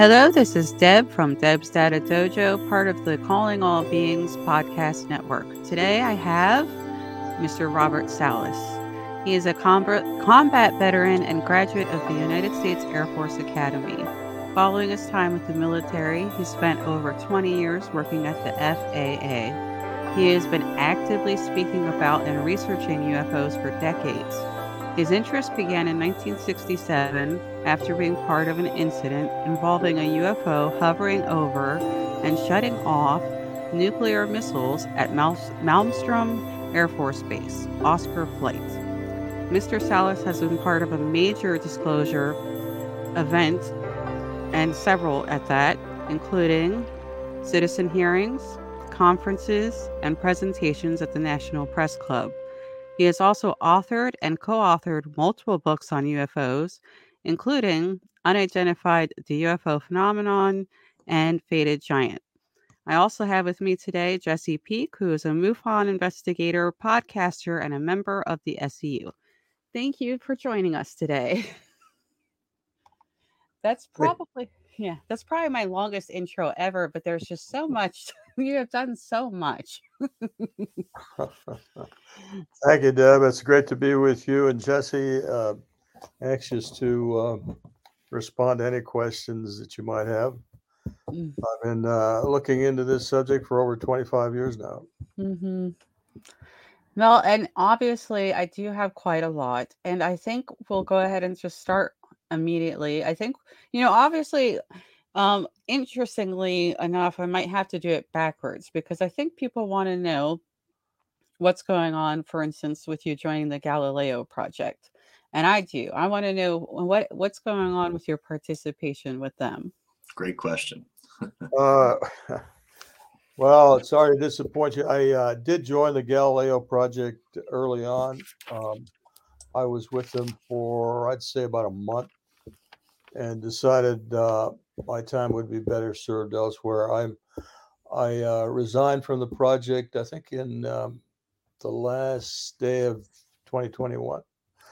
Hello, this is Deb from Deb's Data Dojo, part of the Calling All Beings podcast network. Today I have Mr. Robert Salas. He is a combat, veteran and graduate of the United States Air Force Academy. Following his time with the military, he spent over 20 years working at the FAA. He has been actively speaking about and researching UFOs for decades. His interest began in 1967 after being part of an incident involving a UFO hovering over and shutting off nuclear missiles at Mal- Malmstrom Air Force Base, Oscar Flight. Mr. Salas has been part of a major disclosure event and several at that, including citizen hearings, conferences, and presentations at the National Press Club. He has also authored and co authored multiple books on UFOs, including Unidentified the UFO Phenomenon and Faded Giant. I also have with me today Jesse Peak, who is a MUFON investigator, podcaster, and a member of the SEU. Thank you for joining us today. That's probably yeah, that's probably my longest intro ever, but there's just so much. you have done so much. Thank you, Deb. It's great to be with you and Jesse. Uh, anxious to uh, respond to any questions that you might have. Mm. I've been uh, looking into this subject for over 25 years now. Mm-hmm. Well, and obviously, I do have quite a lot. And I think we'll go ahead and just start immediately. I think, you know, obviously, um, interestingly enough, I might have to do it backwards because I think people want to know what's going on, for instance, with you joining the Galileo project. And I do. I want to know what what's going on with your participation with them. Great question. uh, well, sorry to disappoint you. I uh, did join the Galileo project early on. Um, I was with them for, I'd say, about a month and decided uh, my time would be better served elsewhere. I'm I uh, resigned from the project. I think in um, the last day of 2021.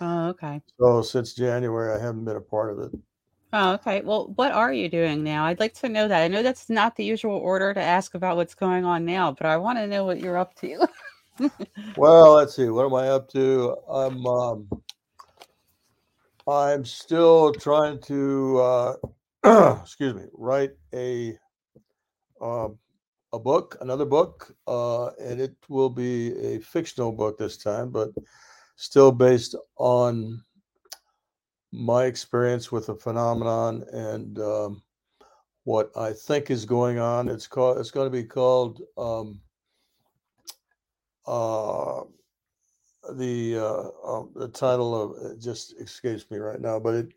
Oh, okay. So since January, I haven't been a part of it. Oh, okay. Well, what are you doing now? I'd like to know that. I know that's not the usual order to ask about what's going on now, but I want to know what you're up to. well, let's see. What am I up to? I'm um, I'm still trying to uh, excuse me write a uh, a book, another book, uh, and it will be a fictional book this time, but still based on my experience with the phenomenon and um, what I think is going on. It's called. It's going to be called. Um, uh, the uh, um, the title of just escapes me right now, but it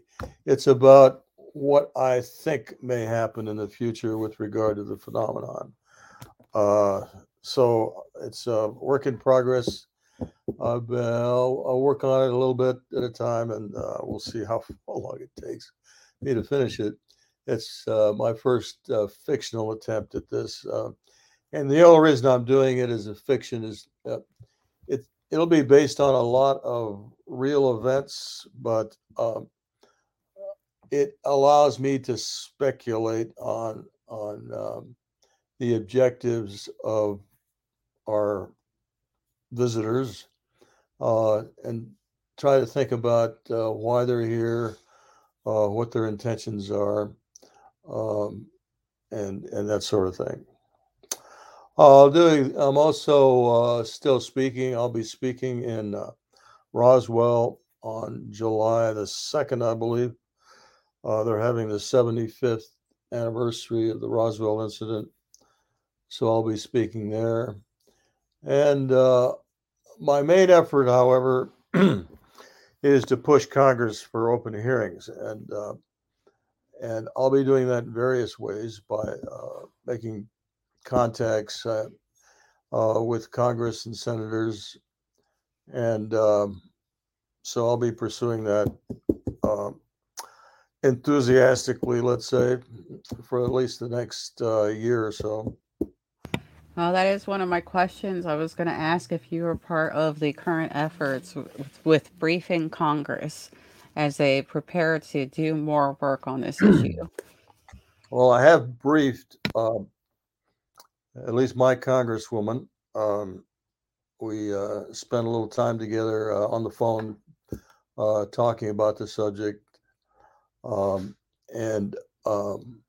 it's about what I think may happen in the future with regard to the phenomenon. Uh, so it's a work in progress. I'll, I'll, work on it a little bit at a time, and uh, we'll see how, how, long it takes me to finish it. It's uh, my first uh, fictional attempt at this, uh, and the only reason I'm doing it as a fiction is uh, it it'll be based on a lot of real events, but um, it allows me to speculate on on um, the objectives of our visitors uh, and try to think about uh, why they're here, uh, what their intentions are, um, and and that sort of thing. I'll do. I'm also uh, still speaking. I'll be speaking in uh, Roswell on July the second, I believe. Uh, they're having the 75th anniversary of the Roswell incident so I'll be speaking there. And uh, my main effort, however, is to push Congress for open hearings, and uh, and I'll be doing that in various ways by uh, making contacts uh, uh, with Congress and senators, and um, so I'll be pursuing that um, enthusiastically, let's say, for at least the next uh, year or so. Well, that is one of my questions. I was going to ask if you were part of the current efforts with, with briefing Congress as they prepare to do more work on this issue. Well, I have briefed um, at least my congresswoman. Um, we uh, spent a little time together uh, on the phone uh, talking about the subject. Um, and um,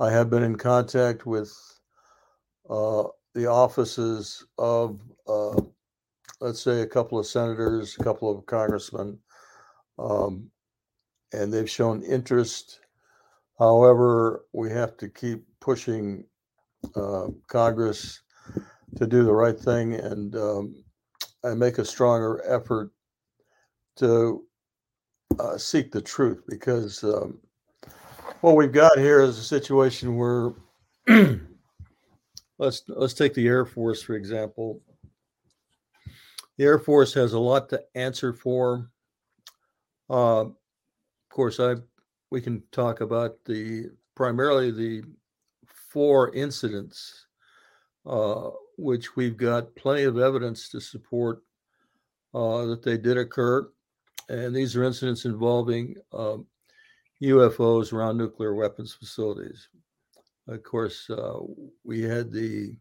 I have been in contact with uh, the offices of, uh, let's say, a couple of senators, a couple of congressmen, um, and they've shown interest. However, we have to keep pushing uh, Congress to do the right thing and um, and make a stronger effort to uh, seek the truth because um, what we've got here is a situation where let's let's take the Air Force for example. The Air Force has a lot to answer for. Uh, of course, I we can talk about the primarily the four incidents, uh, which we've got plenty of evidence to support uh, that they did occur. And these are incidents involving UFOs around nuclear weapons facilities. Of course, uh, we had the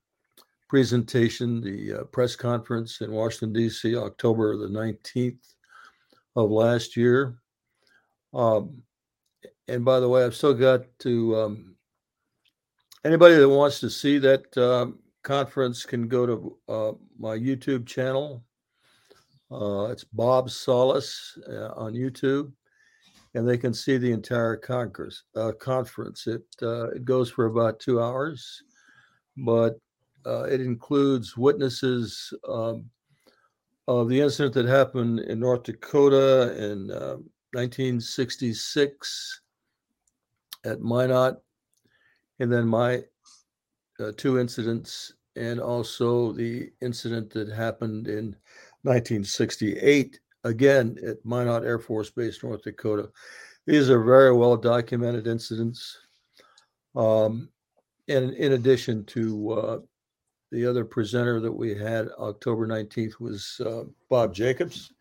presentation, the uh, press conference in Washington, D.C., October the 19th of last year. Um, and by the way, I've still got to um, anybody that wants to see that uh, conference can go to uh, my YouTube channel. Uh, it's Bob Salas uh, on YouTube, and they can see the entire congress uh, conference. It uh, it goes for about two hours, but it includes witnesses um, of the incident that happened in North Dakota in 1966 at Minot and then my uh, two incidents, and also the incident that happened in 1968, again at Minot Air Force Base, North Dakota. These are very well documented incidents. Um, and in addition to uh, the other presenter that we had October 19th was uh, Bob Jacobs,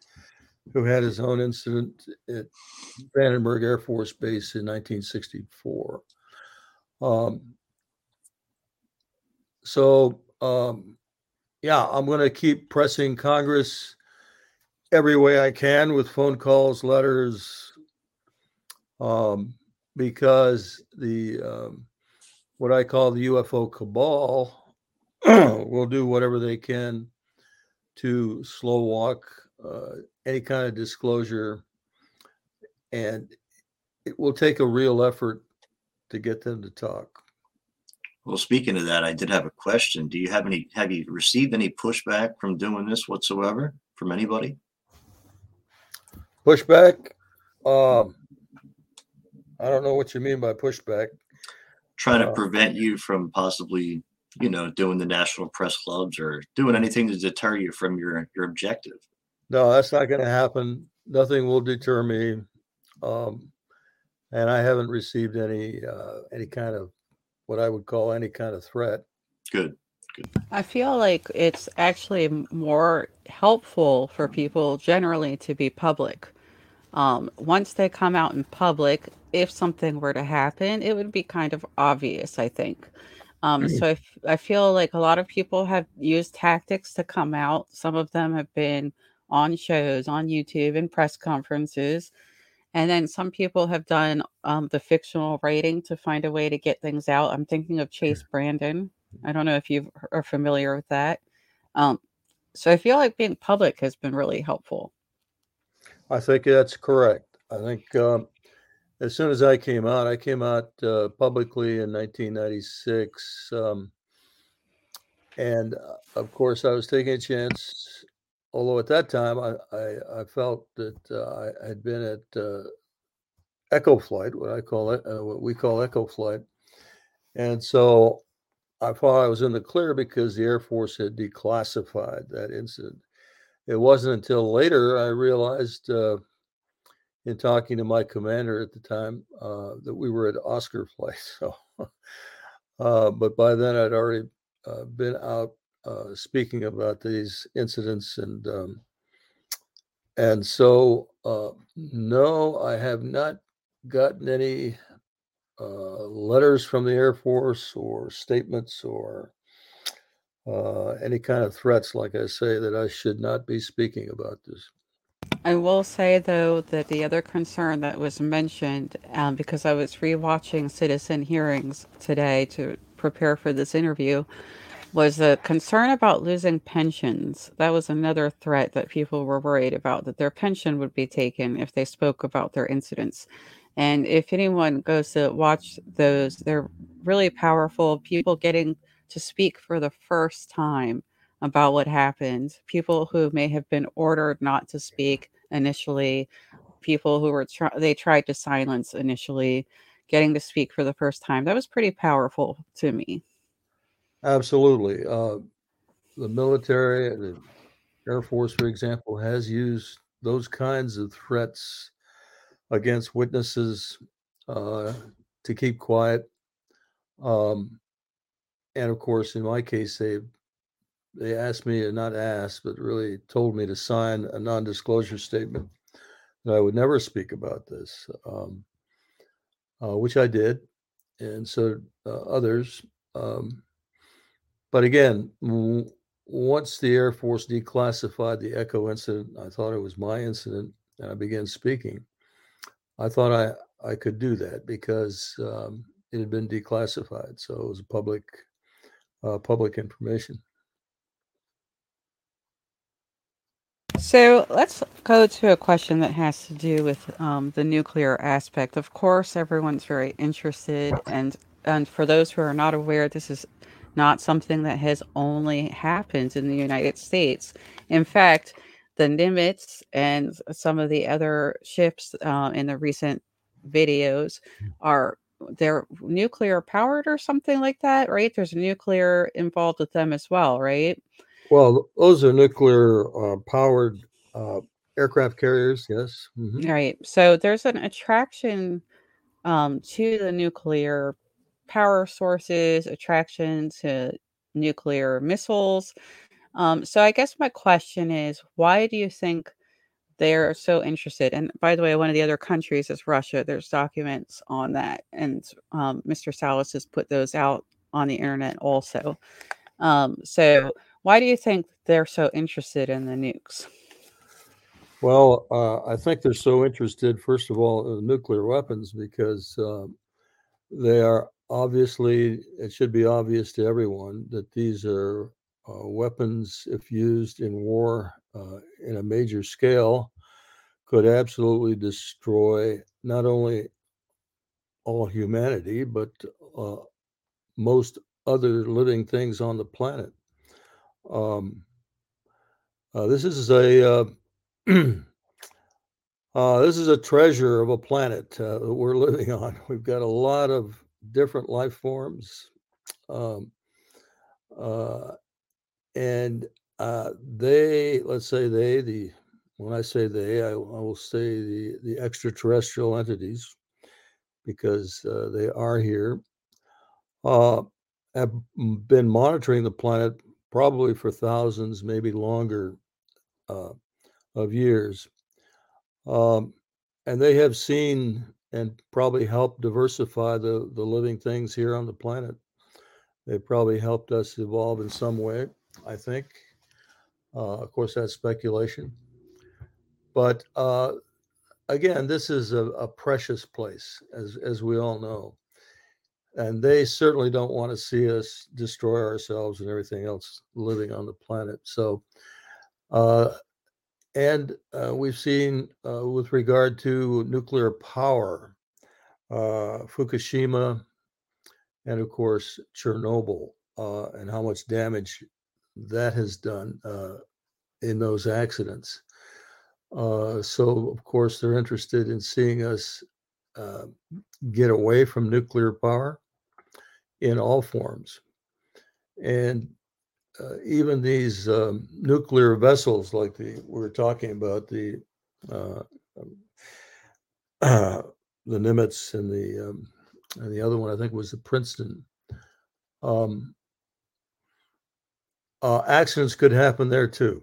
who had his own incident at Vandenberg Air Force Base in 1964. Um, so, um, yeah, I'm going to keep pressing Congress every way I can with phone calls, letters, um, because the um, what I call the UFO cabal will do whatever they can to slow walk uh, any kind of disclosure, and it will take a real effort to get them to talk. Well, speaking of that, I did have a question. Do you have any? Have you received any pushback from doing this whatsoever from anybody? Pushback? Um, I don't know what you mean by pushback. Trying to uh, prevent you from possibly, you know, doing the national press clubs or doing anything to deter you from your your objective. No, that's not going to happen. Nothing will deter me. Um, and I haven't received any uh, any kind of what I would call any kind of threat. Good. Good. I feel like it's actually more helpful for people generally to be public. Um, once they come out in public, if something were to happen, it would be kind of obvious, I think. Um, so I feel like a lot of people have used tactics to come out. Some of them have been on shows, on YouTube, and press conferences and then some people have done um, the fictional writing to find a way to get things out. I'm thinking of Chase Brandon. I don't know if you are familiar with that. Um, so I feel like being public has been really helpful. I think that's correct. I think um, as soon as I came out, I came out uh, publicly in 1996. Um, and uh, of course, I was taking a chance although at that time I, I, I felt that uh, I had been at uh, Echo Flight, what I call it, uh, what we call Echo Flight, and so I thought I was in the clear because the Air Force had declassified that incident. It wasn't until later I realized, uh, in talking to my commander at the time, uh, that we were at Oscar Flight. So, uh, but by then I'd already been out uh, speaking about these incidents and um, and so uh, no, I have not gotten any uh, letters from the Air Force or statements or uh, any kind of threats, like I say, that I should not be speaking about this. I will say though that the other concern that was mentioned, um, because I was rewatching citizen hearings today to prepare for this interview, was the concern about losing pensions. That was another threat that people were worried about that their pension would be taken if they spoke about their incidents. And if anyone goes to watch those, they're really powerful. People getting to speak for the first time about what happened. People who may have been ordered not to speak initially, people who were tr- they tried to silence initially, getting to speak for the first time. That was pretty powerful to me. Absolutely. Uh, the military, the Air Force, for example, has used those kinds of threats against witnesses uh, to keep quiet. Um, and of course, in my case, they they asked me to not ask, but really told me to sign a non-disclosure statement that I would never speak about this, um, uh, which I did, and so uh, others. Um, but again, w- once the Air Force declassified the Echo incident, I thought it was my incident, and I began speaking. I thought I I could do that because um, it had been declassified, so it was a public uh, public information. So let's go to a question that has to do with um, the nuclear aspect. Of course, everyone's very interested, and and for those who are not aware, this is not something that has only happened in the United States. In fact, the Nimitz and some of the other ships uh, in the recent videos are they're nuclear powered or something like that, right? There's nuclear involved with them as well, right? Well, those are nuclear uh, powered uh, aircraft carriers, yes. Mm-hmm. Right. So there's an attraction um, to the nuclear power sources, attraction to nuclear missiles. Um, so I guess my question is, why do you think they're so interested? And by the way, one of the other countries is Russia. There's documents on that, and um, Mr. Salas has put those out on the internet also. Um, so why do you think they're so interested in the nukes? Well, uh, I think they're so interested, first of all, in nuclear weapons because uh, they are obviously, it should be obvious to everyone that these are uh, weapons, if used in war uh, in a major scale, could absolutely destroy not only all humanity, but uh, most other living things on the planet. Um, uh, this is a uh, uh, this is a treasure of a planet that we're living on. We've got a lot of different life forms. Um, and uh, they, let's say they, the when I say they, I, I will say the the extraterrestrial entities, because uh, they are here, uh, have been monitoring the planet probably for thousands, maybe longer, uh, of years, um, and they have seen and probably helped diversify the the living things here on the planet. They probably helped us evolve in some way. I think. Uh, of course, that's speculation. But uh, again, this is a, a, precious place, as as we all know, and they certainly don't want to see us destroy ourselves and everything else living on the planet. So, uh, and uh, we've seen uh, with regard to nuclear power, uh, Fukushima, and of course Chernobyl, and how much damage that has done uh, in those accidents. Uh, so, of course, they're interested in seeing us uh, get away from nuclear power in all forms. And uh, even these um, nuclear vessels, like the we are talking about, the uh, the Nimitz and the um, and the other one, I think was the Princeton. Um, uh, accidents could happen there too.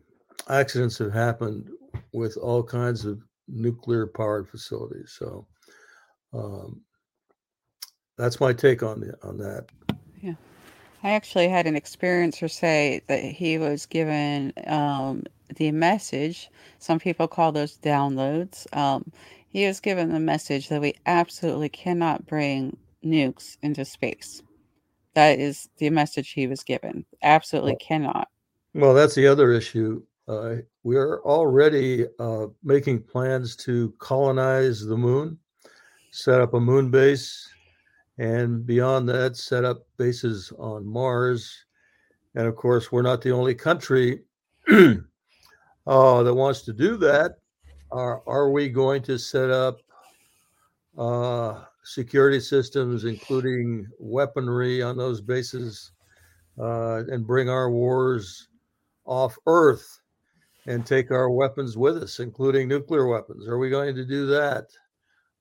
Accidents have happened with all kinds of nuclear powered facilities. So, um, that's my take on the, on that. Yeah, I actually had an experiencer say that he was given um, the message. Some people call those downloads. Um, he was given the message that we absolutely cannot bring nukes into space. That is the message he was given. Absolutely well, cannot. Well, that's the other issue. Uh, we're already uh, making plans to colonize the moon, set up a moon base, and beyond that, set up bases on Mars. And of course, we're not the only country uh, that wants to do that. Are, are we going to set up uh, security systems, including weaponry on those bases, uh, and bring our wars off Earth and take our weapons with us, including nuclear weapons? Are we going to do that?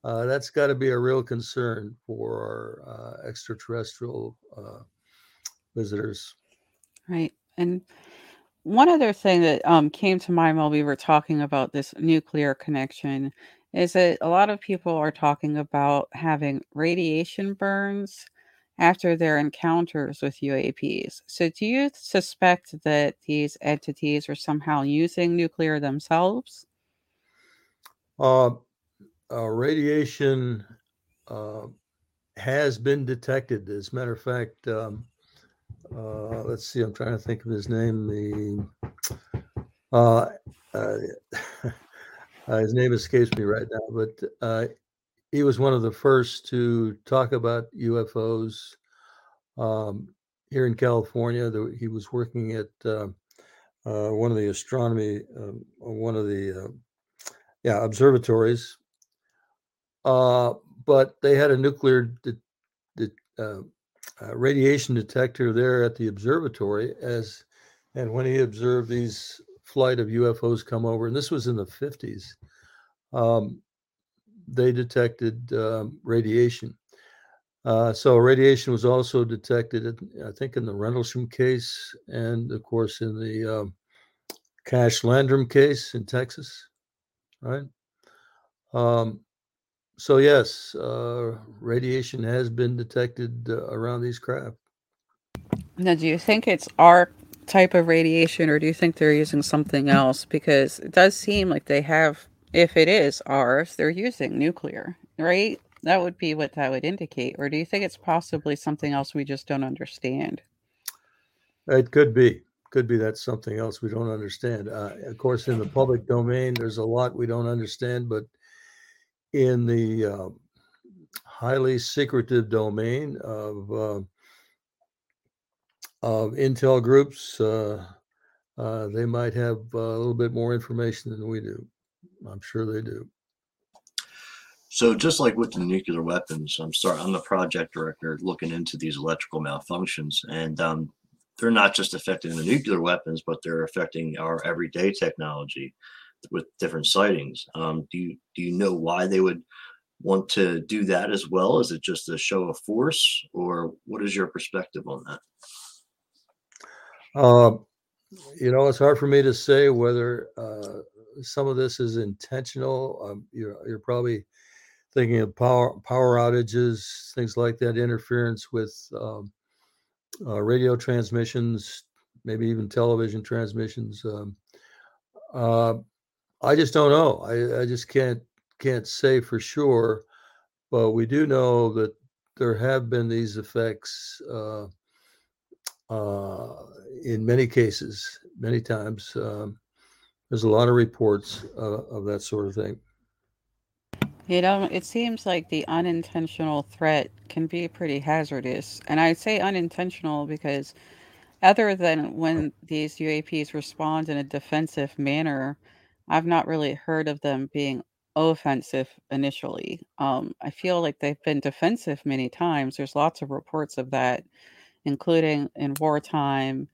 Uh, that's got to be a real concern for our uh, extraterrestrial uh, visitors. Right. And one other thing that um, came to mind while we were talking about this nuclear connection is that a lot of people are talking about having radiation burns after their encounters with UAPs. So, do you suspect that these entities are somehow using nuclear themselves? Uh, uh, radiation uh, has been detected. As a matter of fact, um, uh, let's see, I'm trying to think of his name. The uh, uh, his name escapes me right now, but he was one of the first to talk about UFOs um, here in California. He was working at one of the astronomy, um, one of the yeah observatories uh, but they had a nuclear de- de- uh, uh, radiation detector there at the observatory as and when he observed these flight of UFOs come over, and this was in the 50s, um, they detected um, radiation. Uh, so radiation was also detected, I think, in the Rendlesham case, and of course in the um, Cash Landrum case in Texas, right? Um, so yes, uh, radiation has been detected uh, around these craft. Now, do you think it's our type of radiation, or do you think they're using something else? Because it does seem like they have, if it is ours, they're using nuclear, right? That would be what that would indicate. Or do you think it's possibly something else we just don't understand? It could be. Could be that's something else we don't understand. Uh, of course, in the public domain, there's a lot we don't understand, but in the uh, highly secretive domain of uh, of intel groups. Uh, uh, they might have uh, a little bit more information than we do. I'm sure they do. So just like with the nuclear weapons, I'm sorry, I'm the project director looking into these electrical malfunctions, and um, they're not just affecting the nuclear weapons, but they're affecting our everyday technology with different sightings. Um, do you do you know why they would want to do that as well? Is it just a show of force, or what is your perspective on that? Uh, you know, it's hard for me to say whether uh, some of this is intentional. Um, you're, you're probably thinking of power power outages, things like that, interference with um, uh, radio transmissions, maybe even television transmissions. Um, uh, I just don't know. I, I just can't can't say for sure, but we do know that there have been these effects uh, uh, in many cases, many times. Um, there's a lot of reports uh, of that sort of thing. You know, it seems like the unintentional threat can be pretty hazardous. And I say unintentional because, other than when these UAPs respond in a defensive manner, I've not really heard of them being offensive initially. Um, I feel like they've been defensive many times. There's lots of reports of that, including in wartime,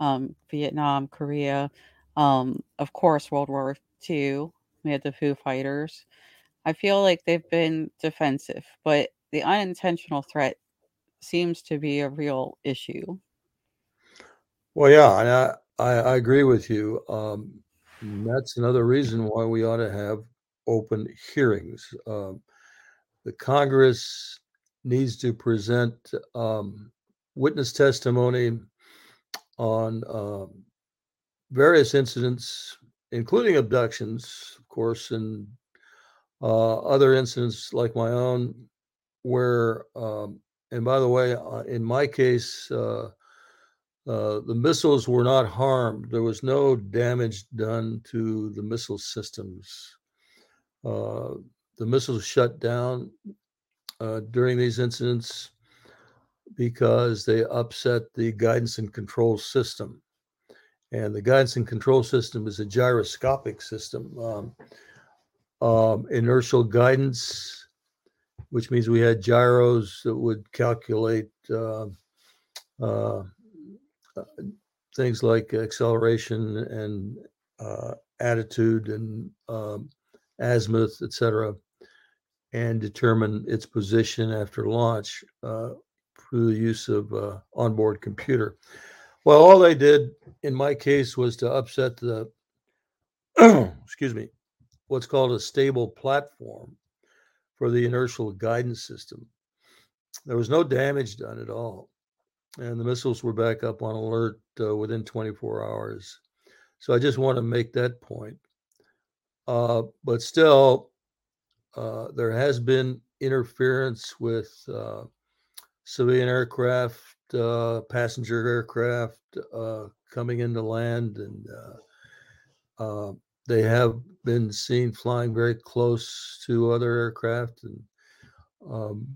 um, Vietnam, Korea, um, of course, World War II. We had the Foo Fighters. I feel like they've been defensive, but the unintentional threat seems to be a real issue. Well, yeah, and I, I, I agree with you. Um, that's another reason why we ought to have open hearings. Um, the Congress needs to present um, witness testimony on um, various incidents, including abductions, of course, and uh, other incidents like my own, where, um, and by the way, uh, in my case, uh, uh, the missiles were not harmed. There was no damage done to the missile systems. Uh, the missiles shut down during these incidents because they upset the guidance and control system. And the guidance and control system is a gyroscopic system. Um, um, inertial guidance, which means we had gyros that would calculate uh, uh, things like acceleration and uh, attitude and um, azimuth, etc., and determine its position after launch uh, through the use of uh, onboard computer. Well, all they did in my case was to upset the, excuse me, what's called a stable platform for the inertial guidance system. There was no damage done at all. And the missiles were back up on alert uh, within 24 hours. So I just want to make that point. Uh, but still, uh, there has been interference with uh, civilian aircraft, uh, passenger aircraft uh, coming into land, and uh, they have been seen flying very close to other aircraft and um,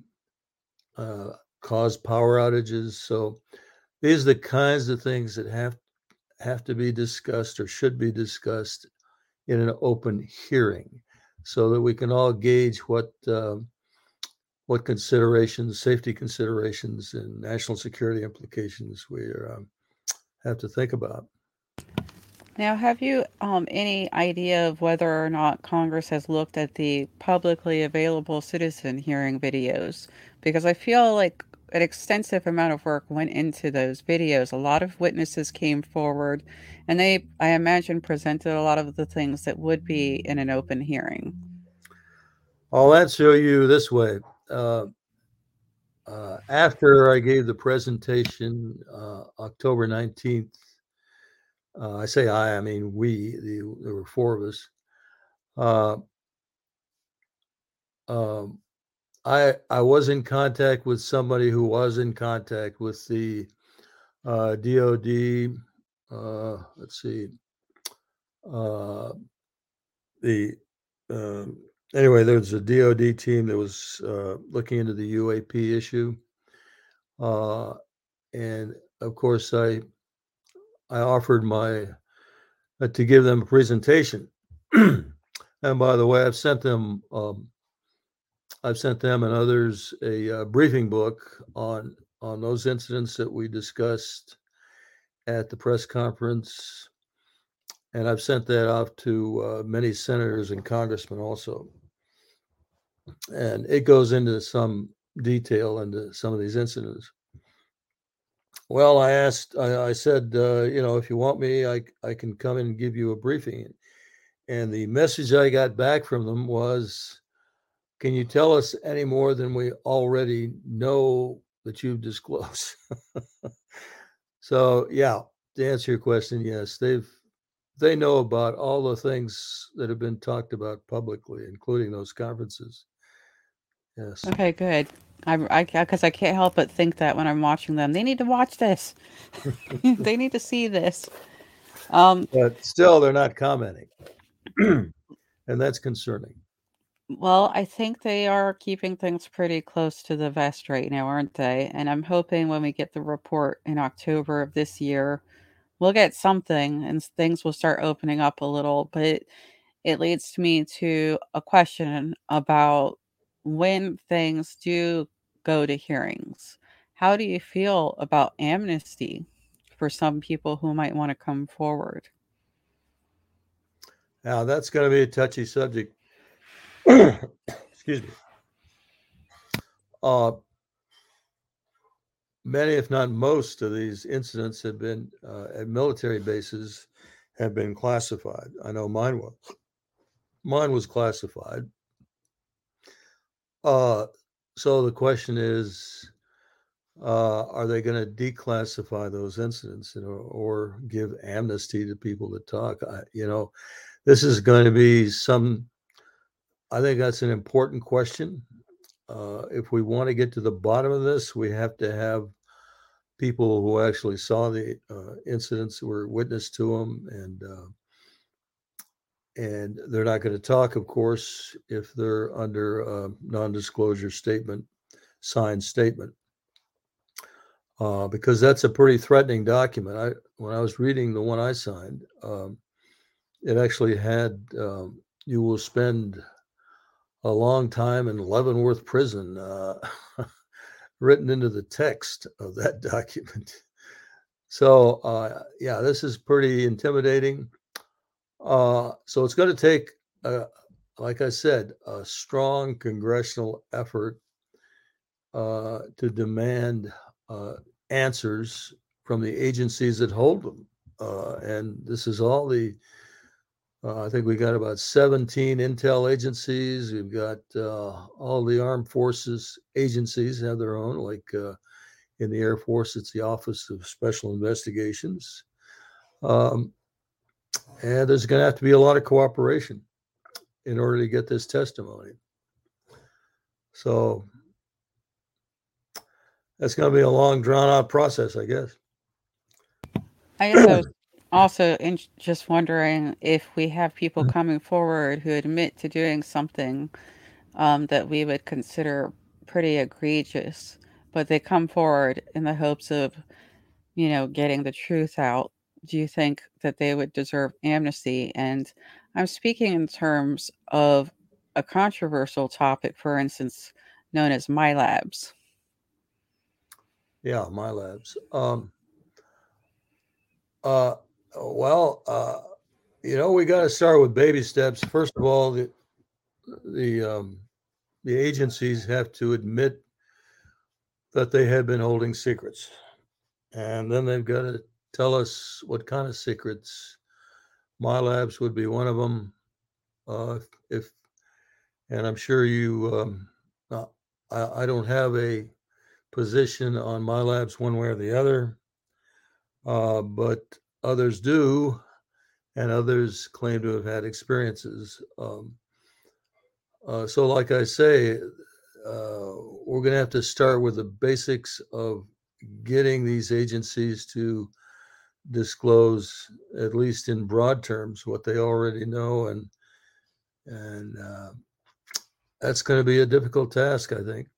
cause power outages. So these are the kinds of things that have have to be discussed or should be discussed in an open hearing so that we can all gauge what uh, what considerations, safety considerations, and national security implications we are, um, have to think about. Now, have you um, any idea of whether or not Congress has looked at the publicly available citizen hearing videos? Because I feel like an extensive amount of work went into those videos. A lot of witnesses came forward, and they, I imagine, presented a lot of the things that would be in an open hearing. I'll answer you this way. Uh, uh, after I gave the presentation uh, October 19th, uh, I say I, I mean we, the, there were four of us. Uh, um, I I was in contact with somebody who was in contact with the uh, DoD. Uh, let's see, uh, the um, anyway, there's a DoD team that was uh, looking into the UAP issue, uh, and of course, I I offered my uh, to give them a presentation. and by the way, I've sent them um, I've sent them and others a uh, briefing book on on those incidents that we discussed at the press conference, and I've sent that off to uh, many senators and congressmen also. And it goes into some detail into some of these incidents. Well, I asked, I, I said, uh, you know, if you want me, I I can come in and give you a briefing. And the message I got back from them was, can you tell us any more than we already know that you've disclosed? so, yeah, to answer your question, yes, they've they know about all the things that have been talked about publicly, including those conferences. Yes. Okay, good. I, I, because I can't help but think that when I'm watching them, they need to watch this. they need to see this. Um, but still, they're not commenting, and that's concerning. Well, I think they are keeping things pretty close to the vest right now, aren't they? And I'm hoping when we get the report in October of this year, we'll get something and things will start opening up a little. But it leads me to a question about when things do go to hearings. How do you feel about amnesty for some people who might want to come forward? Now, that's going to be a touchy subject excuse me. Uh, many, if not most, of these incidents have been uh, at military bases have been classified. I know mine was. Mine was classified. Uh, so the question is, uh, are they going to declassify those incidents know, or give amnesty to people that talk? I, you know, this is going to be some. I think that's an important question. Uh, if we want to get to the bottom of this, we have to have people who actually saw the uh, incidents, were witness to them, and uh, and they're not going to talk, of course, if they're under a non-disclosure statement, signed statement, uh, because that's a pretty threatening document. I when I was reading the one I signed, um, it actually had um, you will spend a long time in Leavenworth prison uh, written into the text of that document. So uh, yeah, this is pretty intimidating. Uh, so it's going to take, uh, like I said, a strong congressional effort uh, to demand uh, answers from the agencies that hold them. Uh, and this is all the, uh, I think we got about 17 intel agencies. We've got all the armed forces agencies have their own, like in the Air Force, it's the Office of Special Investigations. Um, and there's going to have to be a lot of cooperation in order to get this testimony. So that's going to be a long, drawn out process, I guess. I guess I was also in, just wondering if we have people Mm. coming forward who admit to doing something um, that we would consider pretty egregious, but they come forward in the hopes of, you know, getting the truth out do you think that they would deserve amnesty? And I'm speaking in terms of a controversial topic, for instance, known as MILABs. Yeah, MILABs. Um, uh, well, uh, you know, we got to start with baby steps. First of all, the the um, the agencies have to admit that they have been holding secrets, and then they've got to tell us what kind of secrets. MILABs would be one of them. Uh, if, and I'm sure you, um, uh, I, I don't have a position on MILABs one way or the other, uh, but others do, and others claim to have had experiences. Um, uh, so, like I say, uh, we're going to have to start with the basics of getting these agencies to disclose, at least in broad terms, what they already know, and and uh, that's going to be a difficult task, I think.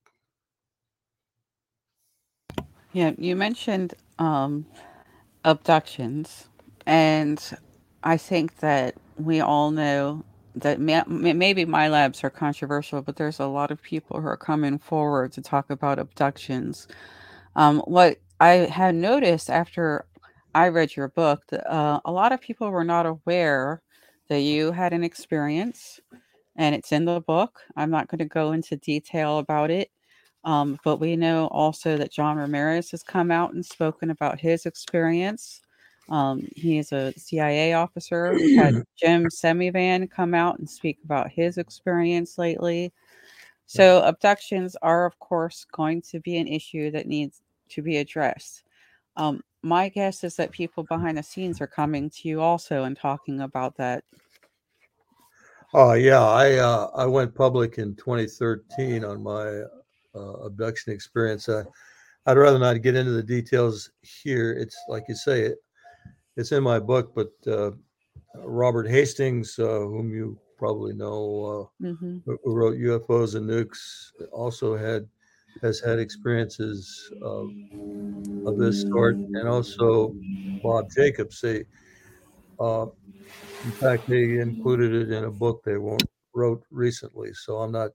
Yeah, you mentioned um, abductions, and I think that we all know that may, maybe MILABs are controversial, but there's a lot of people who are coming forward to talk about abductions. Um, what I had noticed after I read your book uh, a lot of people were not aware that you had an experience, and it's in the book. I'm not going to go into detail about it, um, but we know also that John Ramirez has come out and spoken about his experience. Um, he is a CIA officer. We had Jim Semivan come out and speak about his experience lately. So, abductions are, of course, going to be an issue that needs to be addressed. Um, my guess is that people behind the scenes are coming to you also and talking about that. Oh yeah, I uh, I went public in 2013 on my uh, abduction experience. I, I'd rather not get into the details here. It's like you say, it it's in my book. But uh, Robert Hastings, uh, whom you probably know, mm-hmm. who wrote UFOs and Nukes, also had has had experiences of, of this sort, and also Bob Jacobs. They, uh, in fact, they included it in a book they wrote recently. So I'm not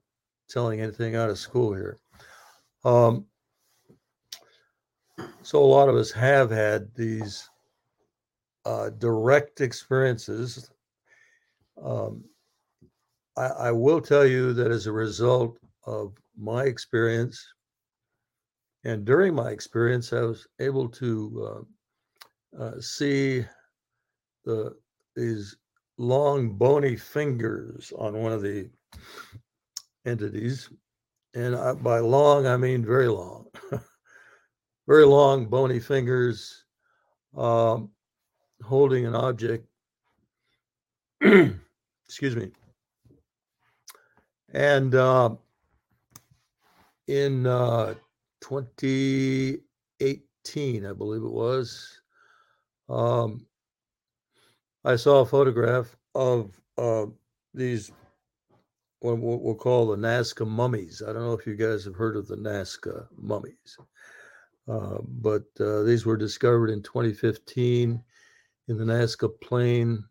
telling anything out of school here. Um, so a lot of us have had these uh, direct experiences. Um, I, I will tell you that as a result of my experience. And during my experience, I was able to uh, uh, see the these long bony fingers on one of the entities, and I, by long I mean very long, very long bony fingers, um, holding an object. Excuse me. And uh, in uh, 2018, I believe it was, um, I saw a photograph of uh, these what we'll call the Nazca mummies. I don't know if you guys have heard of the Nazca mummies, uh, but uh, these were discovered in 2015 in the Nazca Plain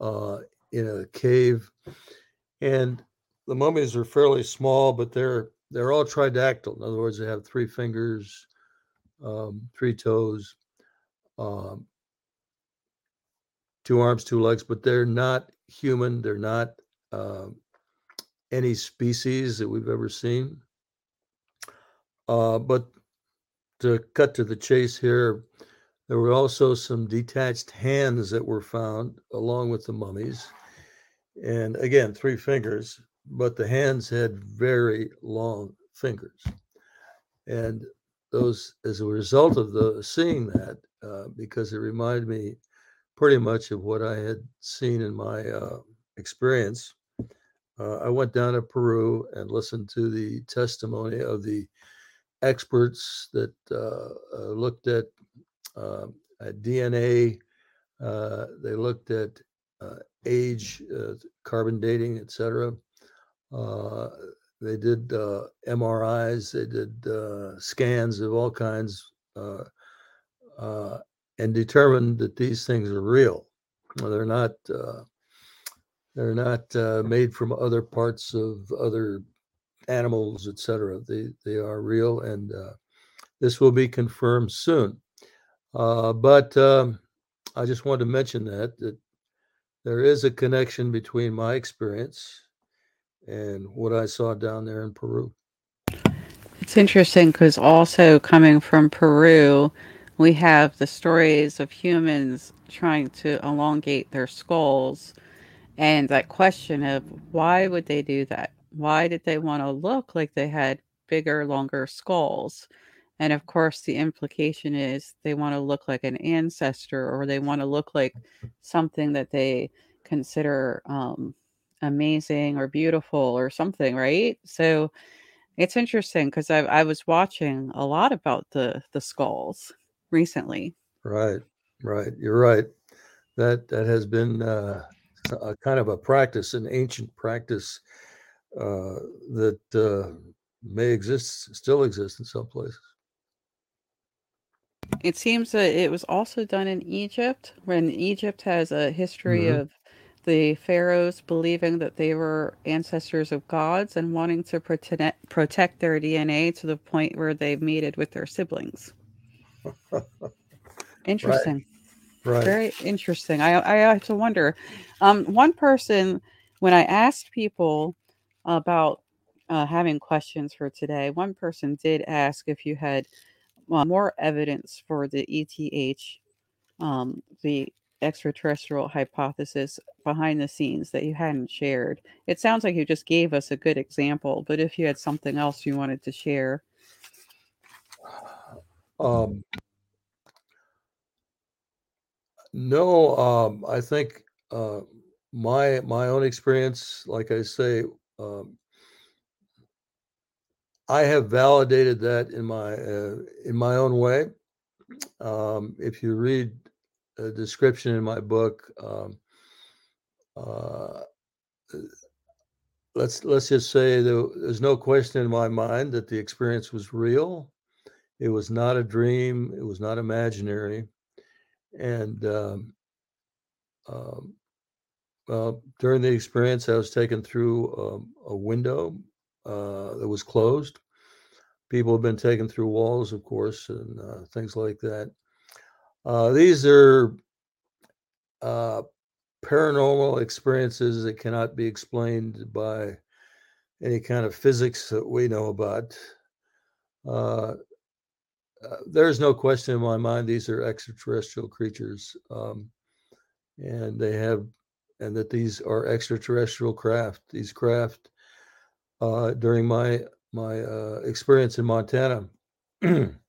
uh, in a cave, and the mummies are fairly small, but they're they're all tridactyl. In other words, they have three fingers, um, three toes, um, two arms, two legs, but they're not human. They're not uh, any species that we've ever seen. Uh, but to cut to the chase here, there were also some detached hands that were found along with the mummies. And again, three fingers, but the hands had very long fingers. And those, as a result of the seeing that, uh, because it reminded me pretty much of what I had seen in my uh, experience. Uh, I went down to Peru and listened to the testimony of the experts that uh, uh looked at, um, at DNA. Uh, they looked at age, carbon dating, etc. they did MRIs. They did scans of all kinds and determined that these things are real. They're not uh, they're not uh, made from other parts of other animals, etc. They they are real, and uh, this will be confirmed soon. Uh, but um, I just wanted to mention that that there is a connection between my experience and what I saw down there in Peru. It's interesting because also coming from Peru, we have the stories of humans trying to elongate their skulls and that question of why would they do that why did they want to look like they had bigger longer skulls and of course the implication is they want to look like an ancestor or they want to look like something that they consider um, amazing or beautiful or something right so it's interesting because I, I was watching a lot about the the skulls recently. Right, right. You're right. That that has been uh, a kind of a practice, an ancient practice uh, that uh, may exist, still exist in some places. It seems that it was also done in Egypt, when Egypt has a history mm-hmm. of the pharaohs believing that they were ancestors of gods and wanting to protect protect their DNA to the point where they mated with their siblings. interesting. Right. right. Very interesting. I I have to wonder. Um, one person, when I asked people about uh, having questions for today, one person did ask if you had uh, more evidence for the ETH, um, the extraterrestrial hypothesis behind the scenes that you hadn't shared. It sounds like you just gave us a good example, but if you had something else you wanted to share. Um, no, um, I think uh, my my own experience, like I say, um, I have validated that in my uh, in my own way. Um, if you read a description in my book, um, uh, let's let's just say there, there's no question in my mind that the experience was real. It was not a dream. It was not imaginary. And um, um, during the experience, I was taken through um, a window uh, that was closed. People have been taken through walls, of course, and uh, things like that. Uh, these are uh, paranormal experiences that cannot be explained by any kind of physics that we know about. Uh, uh, there's no question in my mind these are extraterrestrial creatures, um, and they have, and that these are extraterrestrial craft. These craft uh, during my my uh, experience in Montana,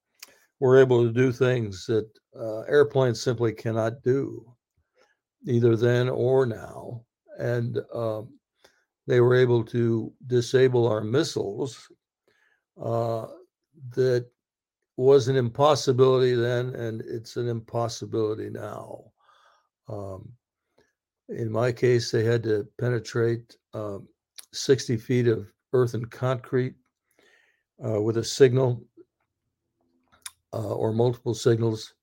we're able to do things that uh, airplanes simply cannot do, either then or now. And um, they were able to disable our missiles uh, that was an impossibility then, and it's an impossibility now. Um, in my case, they had to penetrate um, 60 feet of earth and concrete uh, with a signal uh, or multiple signals,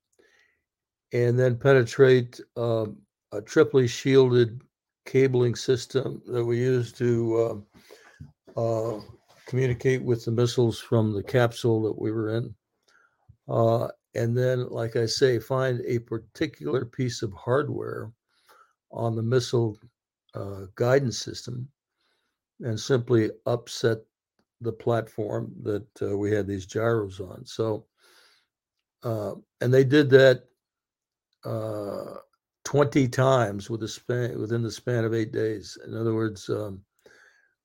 and then penetrate um, a triply shielded cabling system that we use to uh, uh, communicate with the missiles from the capsule that we were in. Uh, and then, like I say, find a particular piece of hardware on the missile uh, guidance system and simply upset the platform that uh, we had these gyros on. So, uh, and they did that uh, 20 times with span within the span of eight days. In other words, um,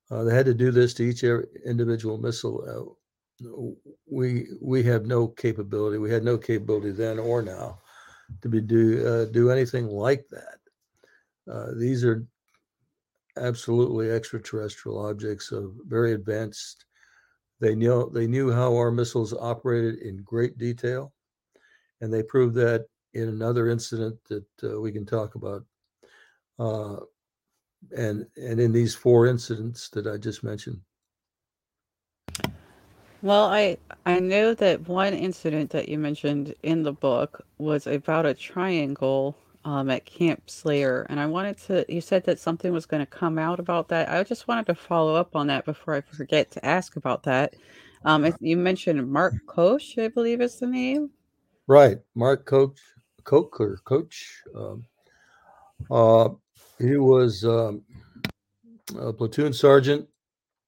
uh, they had to do this to each individual missile. Uh, we we have no capability. We had no capability then or now to be do uh, do anything like that. Uh, these are absolutely extraterrestrial objects of very advanced. They knew they knew how our missiles operated in great detail, and they proved that in another incident that uh, we can talk about. Uh, and and in these four incidents that I just mentioned. Well, I I know that one incident that you mentioned in the book was about a triangle um, at Camp Slayer, and I wanted to. You said that something was going to come out about that. I just wanted to follow up on that before I forget to ask about that. Um, you mentioned Mark Koch, I believe is the name. Right, Mark Koch, Koch Coach. Um, uh, he was um, a platoon sergeant.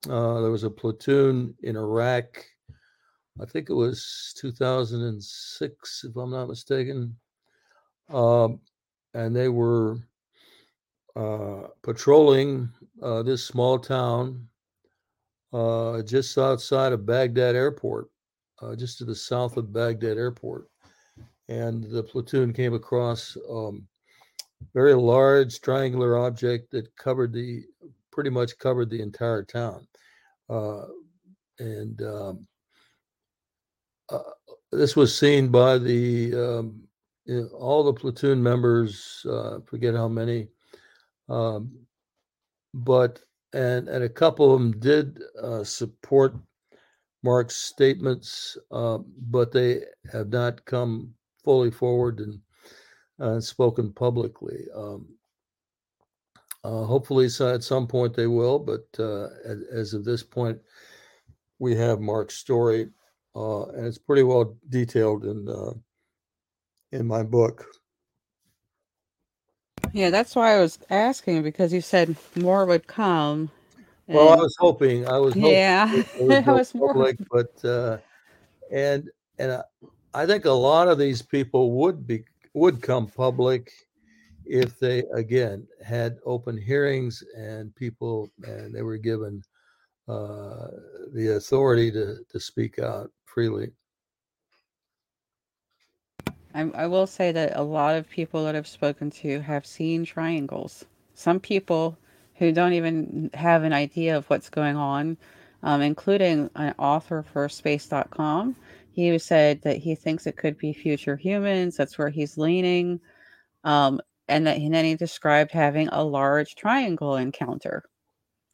Uh, there was a platoon in Iraq. I think it was 2006, if I'm not mistaken. Um, and they were uh, patrolling uh, this small town uh, just outside of Baghdad Airport, uh, just to the south of Baghdad Airport. And the platoon came across um, very large triangular object that covered the pretty much covered the entire town. Uh, and um, uh, this was seen by the um, all the platoon members. Uh, forget how many, um, but and and a couple of them did uh, support Mark's statements, uh, but they have not come fully forward and uh, spoken publicly. Um, uh, hopefully, so at some point they will, but uh, as, as, of this point, we have Mark's story, uh, and it's pretty well detailed in uh, in my book. Yeah, that's why I was asking because you said more would come. Well, I was hoping. I was hoping yeah, it was, was public, more... but uh, and and I think a lot of these people would be would come public if they again had open hearings and people and they were given uh, the authority to to speak out freely. I, I will say that a lot of people that I've spoken to have seen triangles. Some people who don't even have an idea of what's going on, um, including an author for space.com he said that he thinks it could be future humans. That's where he's leaning. Um, and that and then he described having a large triangle encounter.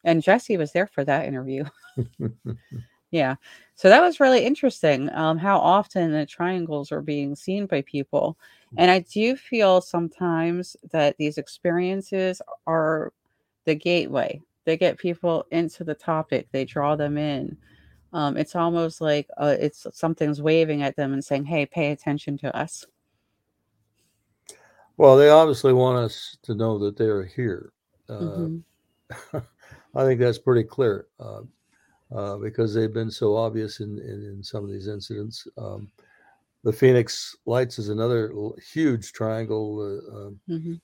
And Jesse was there for that interview. yeah. So that was really interesting um, how often the triangles are being seen by people. And I do feel sometimes that these experiences are the gateway. They get people into the topic, they draw them in. Um, it's almost like uh, it's something's waving at them and saying, "Hey, pay attention to us." Well, they obviously want us to know that they're here. Uh, mm-hmm. I think that's pretty clear uh, uh, because they've been so obvious in, in, in some of these incidents. Um, the Phoenix Lights is another huge triangle uh, um, mm-hmm.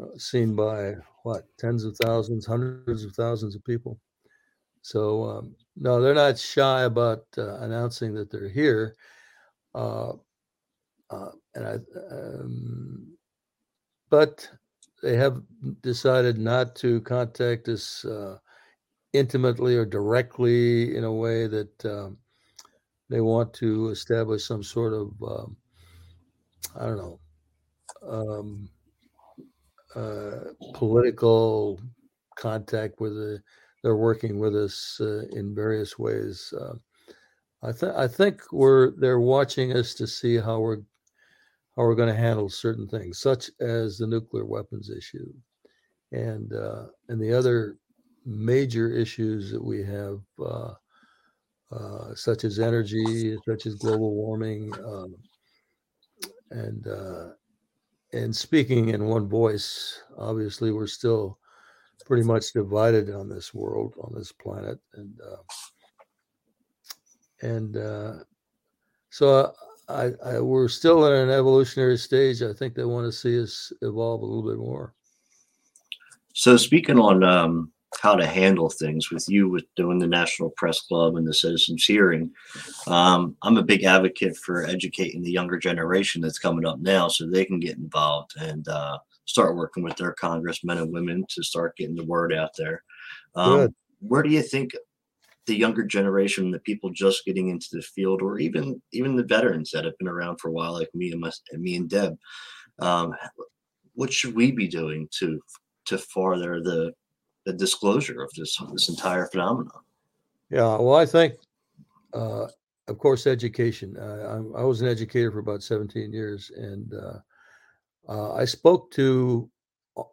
Uh, seen by what tens of thousands, hundreds of thousands of people. So um, no, they're not shy about uh, announcing that they're here. Uh, uh, and I, um, but they have decided not to contact us uh, intimately or directly in a way that um, they want to establish some sort of um, I don't know um, uh, political contact with the. They're working with us uh, in various ways. Uh, I think I think we're they're watching us to see how we're how we're going to handle certain things, such as the nuclear weapons issue, and uh, and the other major issues that we have, uh, uh, such as energy, such as global warming, um, and uh, and speaking in one voice. Obviously, we're still pretty much divided on this world, on this planet, and uh, and uh, so I, I, we're still in an evolutionary stage. I think they want to see us evolve a little bit more. So speaking on um, how to handle things with you with doing the National Press Club and the Citizens Hearing, um, I'm a big advocate for educating the younger generation that's coming up now so they can get involved and uh, start working with their congressmen and women to start getting the word out there. Um, where do you think the younger generation, the people just getting into the field, or even even the veterans that have been around for a while, like me and my, and me and Deb, um, what should we be doing to to further the the disclosure of this this entire phenomenon? Yeah, well, I think, uh, of course, education. Uh, I, I, was an educator for about 17 years, and uh, uh I spoke to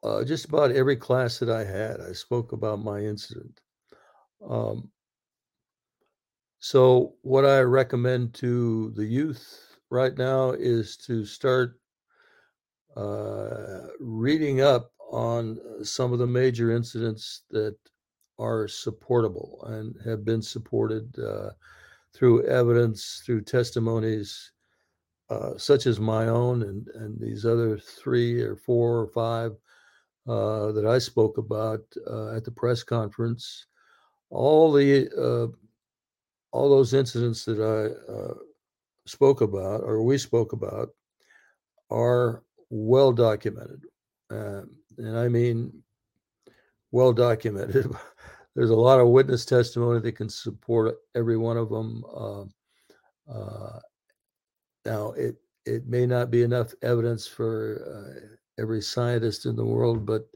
uh, just about every class that I had. I spoke about my incident. Um, so, what I recommend to the youth right now is to start uh, reading up on uh, some of the major incidents that are supportable and have been supported uh, through evidence, through testimonies, uh, such as my own and, and these other three or four or five uh, that I spoke about uh, at the press conference. All the all those incidents that I uh, spoke about, or we spoke about, are well documented. Uh, and I mean, well documented. There's a lot of witness testimony that can support every one of them. Uh, uh, now, it it may not be enough evidence for uh, every scientist in the world, but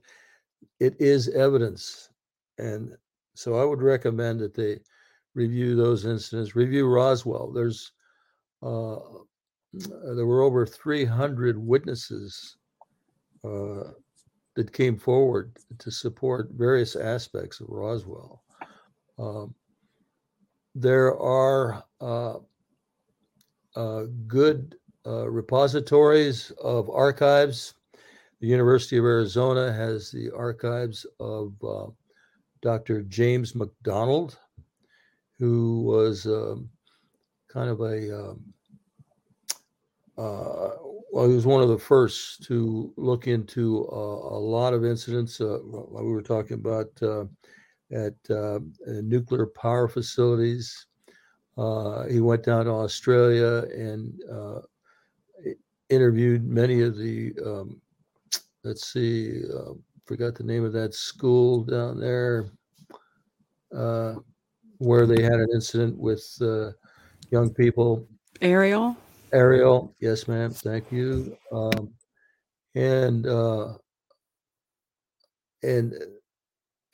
it is evidence, and so I would recommend that they review those incidents, review Roswell. There's uh, there were over 300 witnesses uh, that came forward to support various aspects of Roswell. Um, there are uh, uh good uh, repositories of archives. The University of Arizona has the archives of uh, Dr. James McDonald, who was um, kind of a um, uh, well, he was one of the first to look into uh, a lot of incidents. Uh, we were talking about uh, at nuclear power facilities. Uh, he went down to Australia and interviewed many of the. Um, let's see, forgot the name of that school down there where they had an incident with uh, young people. Ariel. Ariel, yes, ma'am. Thank you. Um, and uh, and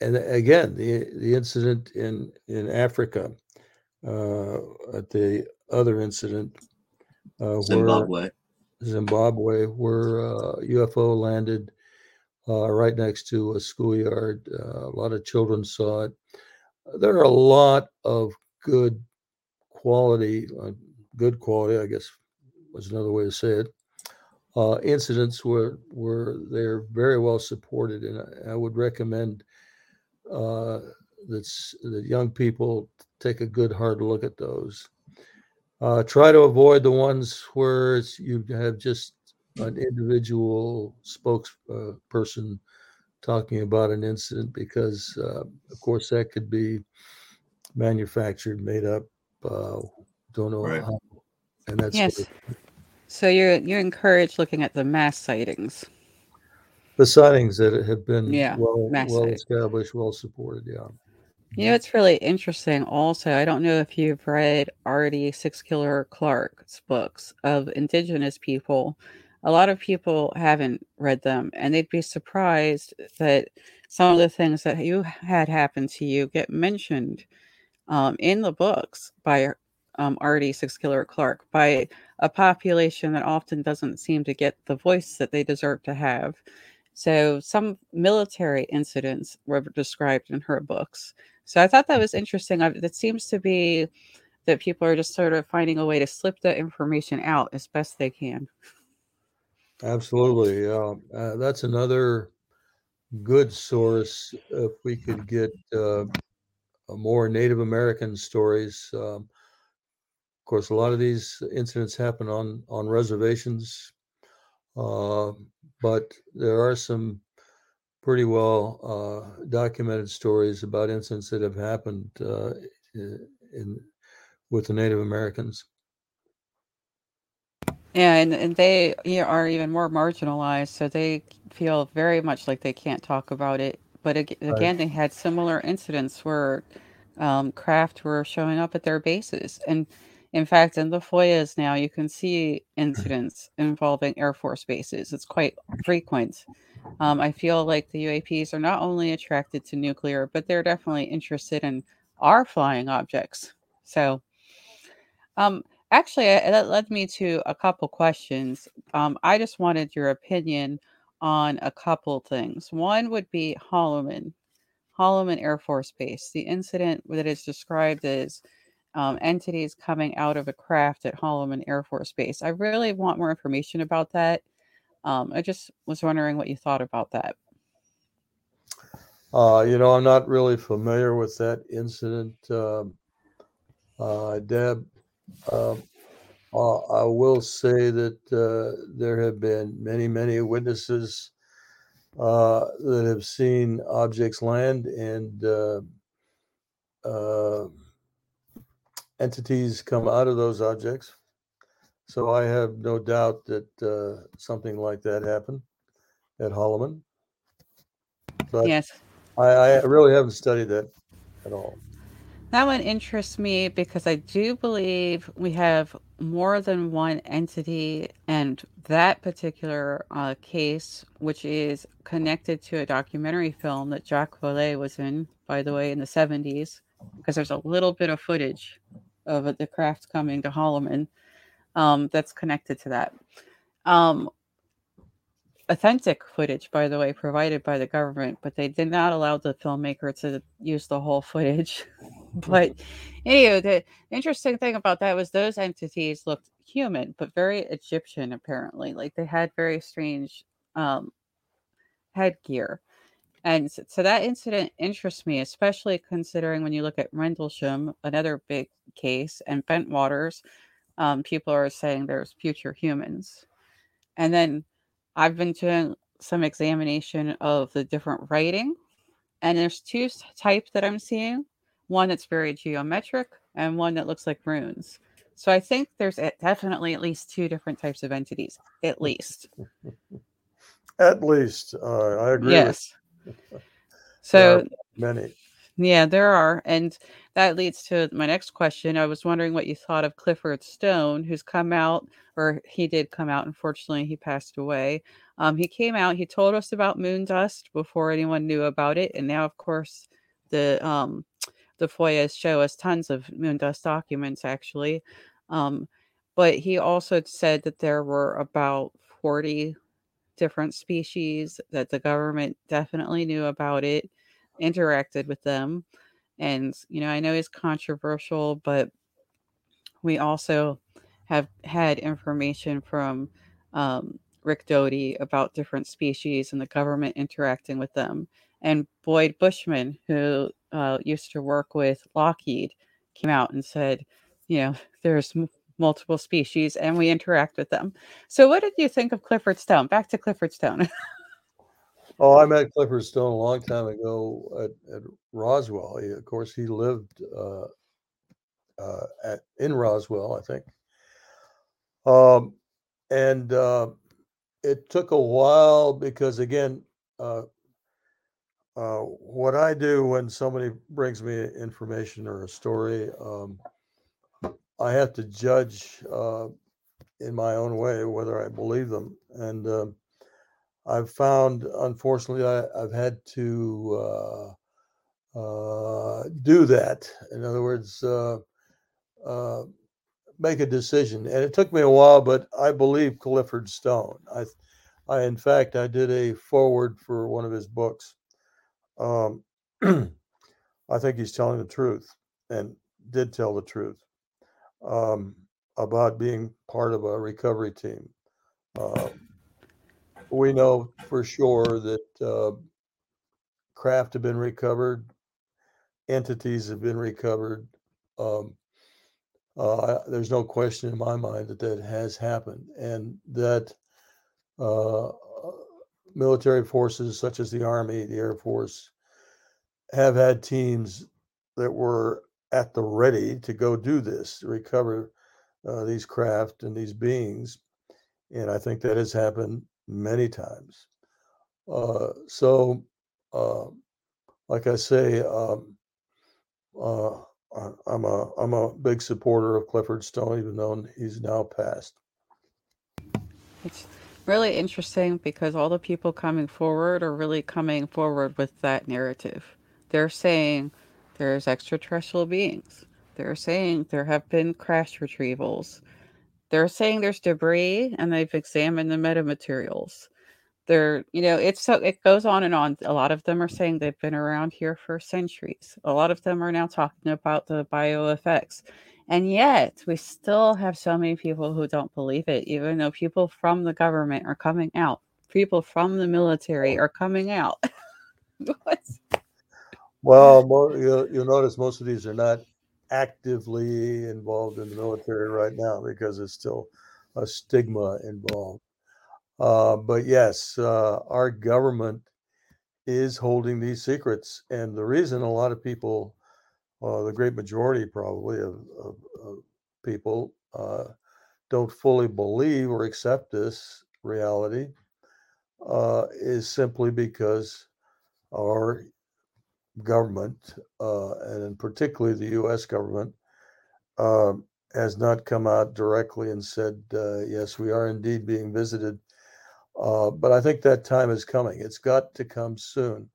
and again, the the incident in in Africa, uh, at the other incident, uh, Zimbabwe, where, Zimbabwe, where uh, UFO landed uh, right next to a schoolyard. Uh, a lot of children saw it there are a lot of good quality, uh, good quality, I guess was another way to say it. Uh, incidents where where they're very well supported, and I, I would recommend uh, that that young people take a good hard look at those. Uh, try to avoid the ones where you have just an individual spokesperson talking about an incident because, uh, of course, that could be manufactured, made up. Uh, don't know Right. how. And that's Yes. So you're you're encouraged looking at the mass sightings. the sightings that have been Yeah, well, well established, well supported. Yeah. You know, it's really interesting. Also, I don't know if you've read Ardy Sixkiller Clarke's books of indigenous people. A lot of people haven't read them, and they'd be surprised that some of the things that you had happen to you get mentioned um, in the books by um, Ardy Sixkiller Clarke by a population that often doesn't seem to get the voice that they deserve to have. So, some military incidents were described in her books. So I thought that was interesting. I, it seems to be that people are just sort of finding a way to slip that information out as best they can. Absolutely. Yeah. Uh, that's another good source if we could get uh, more Native American stories. Um, of course, a lot of these incidents happen on on reservations, uh, but there are some pretty well uh, documented stories about incidents that have happened uh, in, in with the Native Americans. Yeah, and, and they you know, are even more marginalized, so they feel very much like they can't talk about it. But ag- Right. again, they had similar incidents where um, craft were showing up at their bases. And in fact, in the FOIAs now, you can see incidents involving Air Force bases. It's quite frequent. Um, I feel like the UAPs are not only attracted to nuclear, but they're definitely interested in our flying objects. So, um, actually, that led me to a couple questions. Um, I just wanted your opinion on a couple things. One would be Holloman, Holloman Air Force Base, the incident that is described as um, entities coming out of a craft at Holloman Air Force Base. I really want more information about that. Um, I just was wondering what you thought about that. Uh, you know, I'm not really familiar with that incident, um, uh, Deb. Um, uh, I will say that uh, there have been many, many witnesses uh, that have seen objects land and uh, uh, entities come out of those objects. So I have no doubt that uh, something like that happened at Holloman. But Yes. I, I really haven't studied that at all. That one interests me because I do believe we have more than one entity, and that particular uh, case, which is connected to a documentary film that Jacques Vallée was in, by the way, in the 70s, because there's a little bit of footage of the craft coming to Holloman um, that's connected to that. Um, authentic footage, by the way, provided by the government, but they did not allow the filmmaker to use the whole footage. but anyway, the interesting thing about that was those entities looked human, but very Egyptian, apparently. Like they had very strange um, headgear. And so that incident interests me, especially considering when you look at Rendlesham, another big case, and Bentwaters, um, people are saying there's future humans. And then I've been doing some examination of the different writing, and there's two types that I'm seeing one that's very geometric and one that looks like runes. So I think there's definitely at least two different types of entities, at least. At least, uh, I agree Yes. So many. Yeah, there are. And that leads to my next question. I was wondering what you thought of Clifford Stone, who's come out, or he did come out. Unfortunately, he passed away. Um, he came out, he told us about moon dust before anyone knew about it. And now, of course, the um, the FOIAs show us tons of moon dust documents, actually. Um, but he also said that there were about 40 different species that the government definitely knew about it interacted with them. And, you know, I know it's controversial, but we also have had information from um, Rick Doty about different species and the government interacting with them. And Boyd Bushman, who uh, used to work with Lockheed, came out and said, you know, there's multiple species and we interact with them. So, what did you think of Clifford Stone? Back to Clifford Stone. Oh, I met Clifford Stone a long time ago at, at Roswell. He, of course, he lived uh, uh, at in Roswell, I think. Um, and uh, it took a while because, again, uh, uh, what I do when somebody brings me information or a story, um, I have to judge uh, in my own way whether I believe them. And um, I've found, unfortunately, I, have had to uh, uh, do that. In other words, uh, uh, make a decision. And it took me a while, but I believe Clifford Stone. I, I in fact, I did a forward for one of his books. Um, I think he's telling the truth and did tell the truth um, about being part of a recovery team. Uh, we know for sure that uh, craft have been recovered, entities have been recovered. Um, uh, there's no question in my mind that that has happened, and that uh, military forces such as the Army, the Air Force, have had teams that were at the ready to go do this, to recover uh, these craft and these beings. And I think that has happened many times. Uh, so, uh, like I say, um, uh, I'm a I'm a big supporter of Clifford Stone, even though he's now passed. It's really interesting because all the people coming forward are really coming forward with that narrative. They're saying there's extraterrestrial beings. They're saying there have been crash retrievals. They're saying there's debris and they've examined the metamaterials. They're, you know, it's so it goes on and on. A lot of them are saying they've been around here for centuries. A lot of them are now talking about the bio effects. And yet, we still have so many people who don't believe it, even though people from the government are coming out. People from the military are coming out. well, you'll, you'll notice most of these are not actively involved in the military right now because there's still a stigma involved. Uh, but yes, uh, our government is holding these secrets. And the reason a lot of people, uh, the great majority probably of, of, of people, uh, don't fully believe or accept this reality uh, is simply because our government, uh, and particularly the U.S. government, uh, has not come out directly and said, uh, yes, we are indeed being visited. Uh, but I think that time is coming. It's got to come soon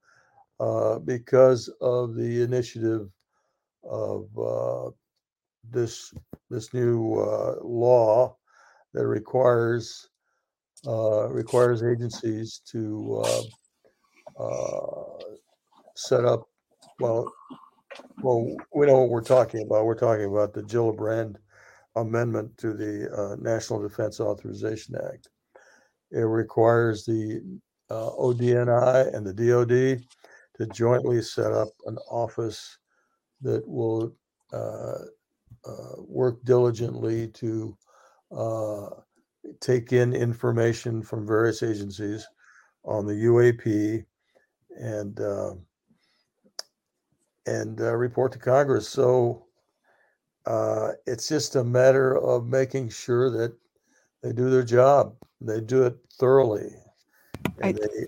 uh, because of the initiative of uh, this this new law that requires requires agencies to set up well, well, we know what we're talking about. We're talking about the Gillibrand amendment to the uh, National Defense Authorization Act. It requires the uh, ODNI and the DoD to jointly set up an office that will uh, uh work diligently to uh, take in information from various agencies on the UAP and uh, and uh, report to Congress. So uh, it's just a matter of making sure that they do their job. They do it thoroughly, and I, they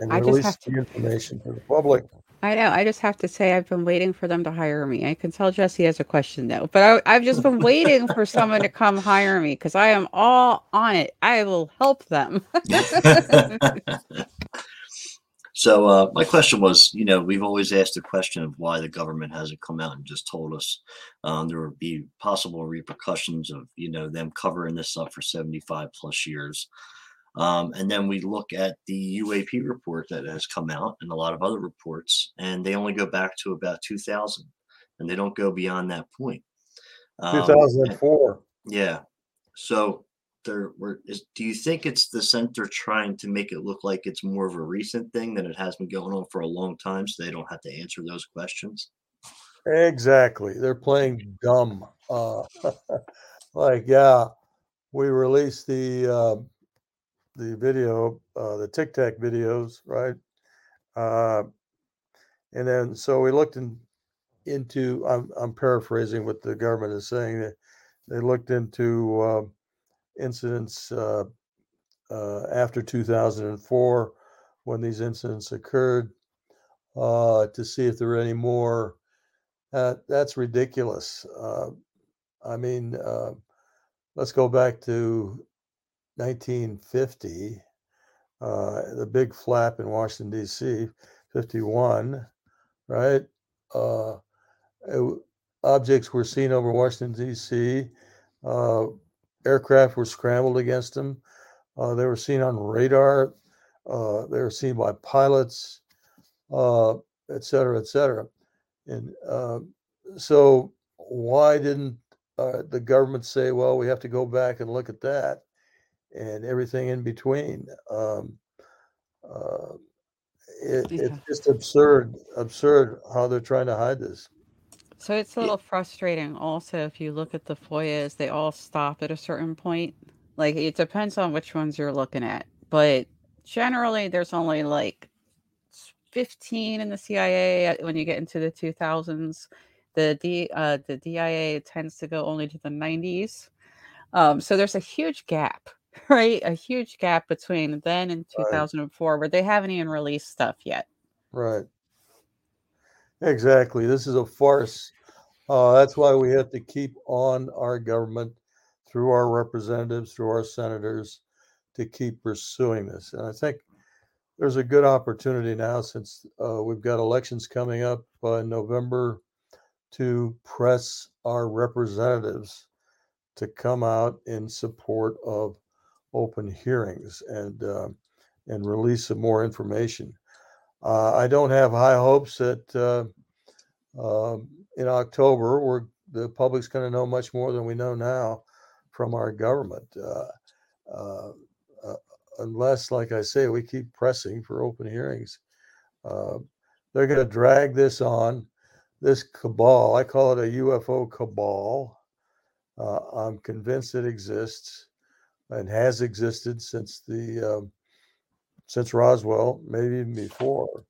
and release the information to the public. I know. I just have to say, I've been waiting for them to hire me. I can tell Jesse has a question though, but I, have just been waiting for someone to come hire me because I am all on it. I will help them. So uh, my question was, you know, we've always asked the question of why the government hasn't come out and just told us um, there would be possible repercussions of, you know, them covering this up for 75 plus years. Um, and then we look at the UAP report that has come out and a lot of other reports, and they only go back to about 2000 and they don't go beyond that point. Um, 2004. yeah. So were is do you think it's the center trying to make it look like it's more of a recent thing than it has been going on for a long time so they don't have to answer those questions exactly they're playing dumb uh like yeah we released the uh the video uh the tic tac videos right Uh, and then so we looked in, into. I'm, I'm paraphrasing what the government is saying. They looked into uh, incidents uh, uh, after 2004 when these incidents occurred uh, to see if there were any more. Uh, that's ridiculous. Uh, I mean, let's go back to 1950, uh, the big flap in Washington, D.C., 51, right? It, objects were seen over Washington, D.C., uh, aircraft were scrambled against them. Uh, they were seen on radar. Uh, they were seen by pilots, uh, et cetera, et cetera. And uh, so, why didn't uh, the government say, well, we have to go back and look at that and everything in between? Um, uh, it, Yeah. It's just absurd, absurd how they're trying to hide this. So it's a Yeah. little frustrating also if you look at the FOIAs, they all stop at a certain point. Like it depends on which ones you're looking at, but generally there's only like 15 in the CIA when you get into the 2000s. The D uh the DIA tends to go only to the 90s. Um so there's a huge gap, right? A huge gap between then and Right. 2004 where they haven't even released stuff yet. Right. Exactly. This is a farce. Uh, that's why we have to keep on our government through our representatives, through our senators, to keep pursuing this. And I think there's a good opportunity now since uh, we've got elections coming up uh, in November to press our representatives to come out in support of open hearings and uh, and release some more information. Uh, I don't have high hopes that uh, um, in October we're the public's going to know much more than we know now from our government, uh, uh, uh, unless, like I say, we keep pressing for open hearings. Uh, they're going to drag this on. This cabal, I call it a UFO cabal. Uh, I'm convinced it exists and has existed since the um, since Roswell, maybe even before.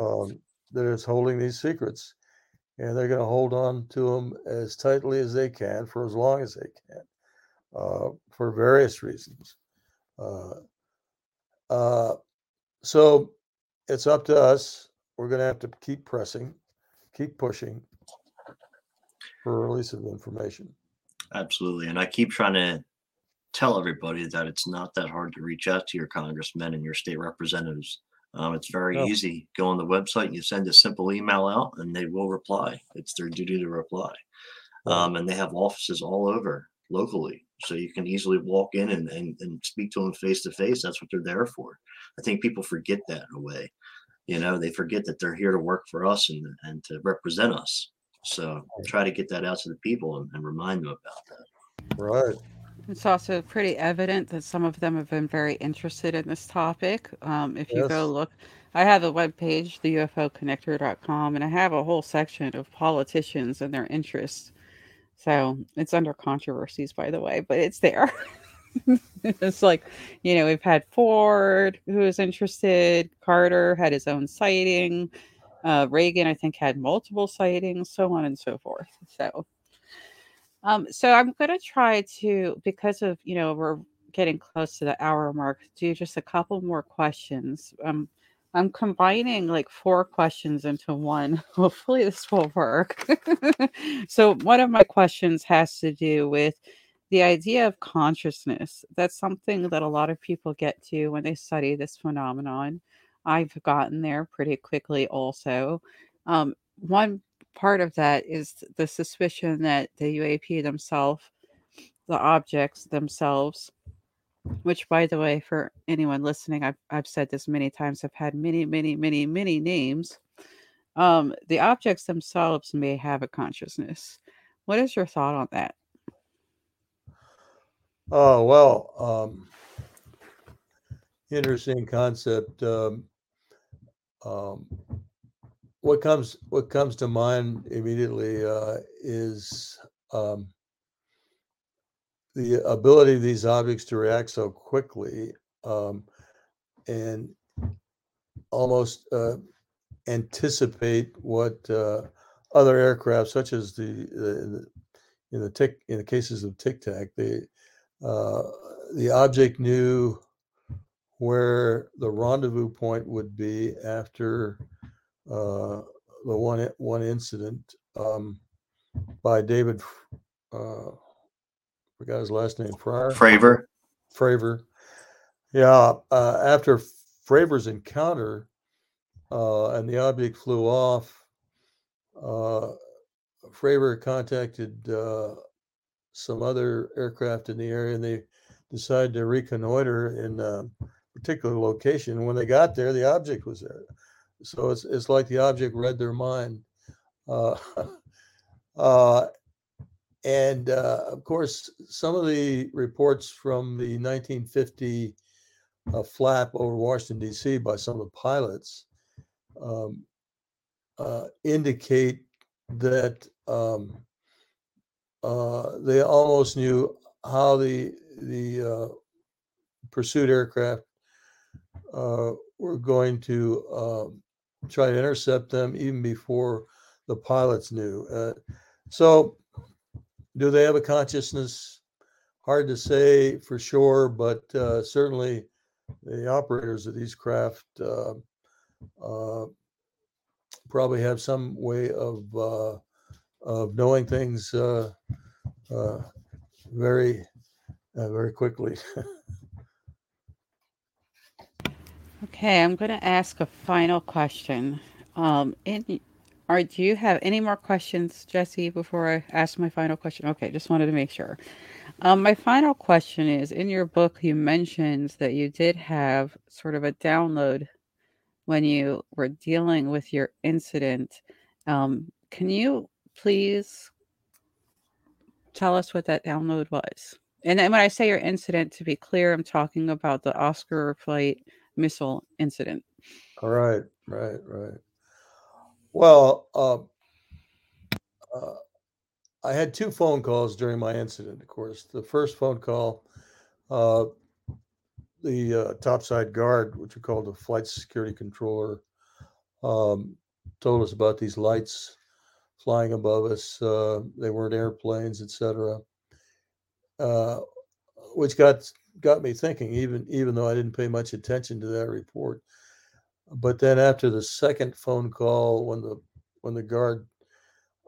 Um, that is holding these secrets, and they're going to hold on to them as tightly as they can for as long as they can, uh, for various reasons. Uh, uh, so it's up to us. We're going to have to keep pressing, keep pushing for release of information. Absolutely. And I keep trying to tell everybody that it's not that hard to reach out to your congressmen and your state representatives. Um, it's very No. easy. Go on the website, you send a simple email out, and they will reply. It's their duty to reply. Um, and they have offices all over locally. So you can easily walk in and, and, and speak to them face to face. That's what they're there for. I think people forget that in a way. You know, they forget that they're here to work for us and, and to represent us. So try to get that out to the people and, and remind them about that. Right. It's also pretty evident that some of them have been very interested in this topic. Um, if you go look, I have a web page, the UFOconnector.com, and I have a whole section of politicians and their interests. So it's under controversies, by the way, but it's there. it's like, you know, we've had Ford who was interested, Carter had his own sighting, uh, Reagan, I think, had multiple sightings, so on and so forth. So, um, so I'm gonna try to, because of you know we're getting close to the hour mark, do just a couple more questions. Um, I'm combining like four questions into one. Hopefully, this will work. so, one of my questions has to do with the idea of consciousness. That's something that a lot of people get to when they study this phenomenon. I've gotten there pretty quickly, also. Um, one part of that is the suspicion that the UAP themselves, the objects themselves, which by the way, for anyone listening, I've I've said this many times, have had many, many, many, many names. Um, the objects themselves may have a consciousness. What is your thought on that? Oh well, um, interesting concept. Um, um, what comes what comes to mind immediately uh, is um, the ability of these objects to react so quickly, um, and almost uh, anticipate what uh, other aircraft, such as the, the in the tic in the cases of Tic Tac, the uh, the object knew where the rendezvous point would be after uh, the one one incident um, by David. Uh, forgot his last name. Fryer. Fravor. Fravor. Yeah. Uh, after Fravor's encounter, uh, and the object flew off. Uh, Fravor contacted uh, some other aircraft in the area, and they decided to reconnoiter in a particular location. When they got there, the object was there. So it's it's like the object read their mind. Uh, uh, and uh, of course, some of the reports from the 1950 uh, flap over Washington, D.C. by some of the pilots um, uh, indicate that um, uh, they almost knew how the the pursuit aircraft were going to um, try to intercept them even before the pilots knew. Uh, so, do they have a consciousness? Hard to say for sure, but uh, certainly the operators of these craft uh, uh, probably have some way of uh, of knowing things uh, very very quickly. Okay, I'm going to ask a final question. Um, in, or do you have any more questions, Jesse, before I ask my final question? Okay, just wanted to make sure. Um, my final question is in your book, you mentioned that you did have sort of a download when you were dealing with your incident. Um, can you please tell us what that download was? And then when I say your incident, to be clear, I'm talking about the Oscar flight missile incident. All right, right, right. Well, uh, uh, I had two phone calls during my incident. Of course, the first phone call, uh, the uh, topside guard, which we call the flight security controller, um, told us about these lights flying above us. Uh, they weren't airplanes, etc. Uh, which got got me thinking, even even though I didn't pay much attention to that report. But then after the second phone call, when the when the guard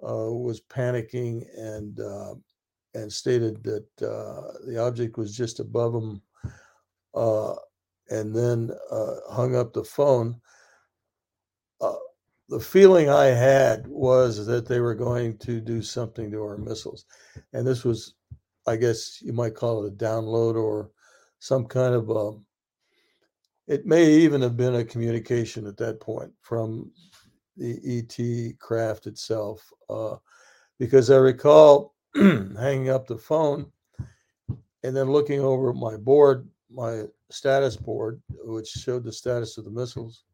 uh, was panicking and uh, and stated that uh, the object was just above him, uh, and then uh, hung up the phone. Uh, the feeling I had was that they were going to do something to our missiles, and this was, I guess you might call it a download or some kind of a, um, it may even have been a communication at that point from the ET craft itself, uh, because I recall hanging up the phone and then looking over my board, my status board, which showed the status of the missiles,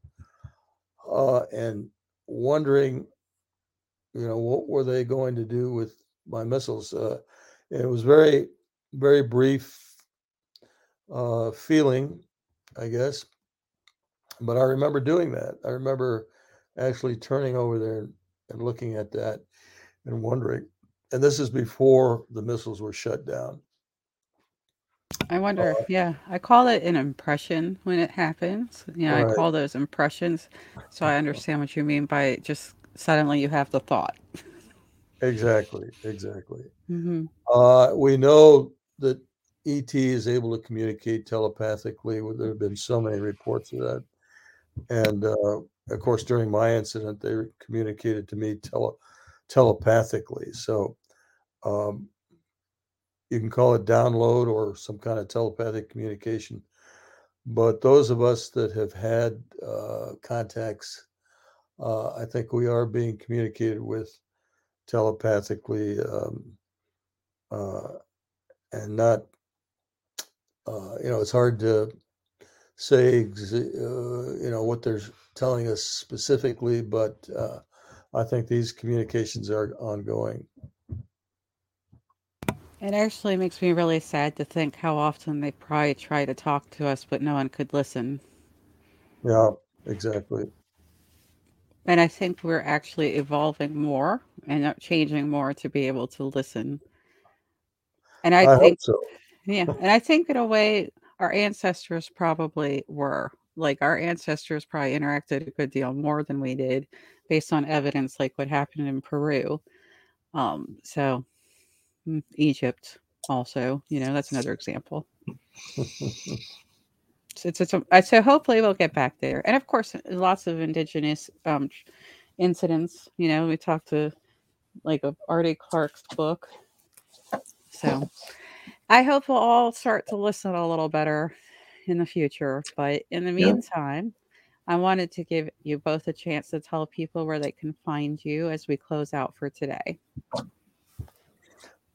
uh, and wondering, you know, what were they going to do with my missiles? Uh, it was very, very brief uh, feeling, I guess. But I remember doing that. I remember actually turning over there and looking at that and wondering. And this is before the missiles were shut down. I wonder, uh, yeah, I call it an impression when it happens. Yeah, right. I call those impressions. So I understand what you mean by just suddenly you have the thought. Exactly, exactly. Mm-hmm. Uh, we know that ET is able to communicate telepathically. There have been so many reports of that. And uh, of course, during my incident, they communicated to me tele- telepathically. So um, you can call it download or some kind of telepathic communication. But those of us that have had uh, contacts, uh, I think we are being communicated with telepathically um, uh, and not uh, you know, it's hard to say, uh, you know, what they're telling us specifically, but uh, I think these communications are ongoing. It actually makes me really sad to think how often they probably try to talk to us, but no one could listen. Yeah, exactly. And I think we're actually evolving more and changing more to be able to listen. And I, I think, so. Yeah, and I think in a way, our ancestors probably were like our ancestors probably interacted a good deal more than we did based on evidence like what happened in Peru. Um, so mm, Egypt also, you know, that's another example. So it's, it's a, so hopefully we'll get back there, and of course, lots of indigenous um, incidents. You know, we talked to like a Ardy Clarke's book. So I hope we'll all start to listen a little better in the future. But in the Yeah. meantime, I wanted to give you both a chance to tell people where they can find you as we close out for today.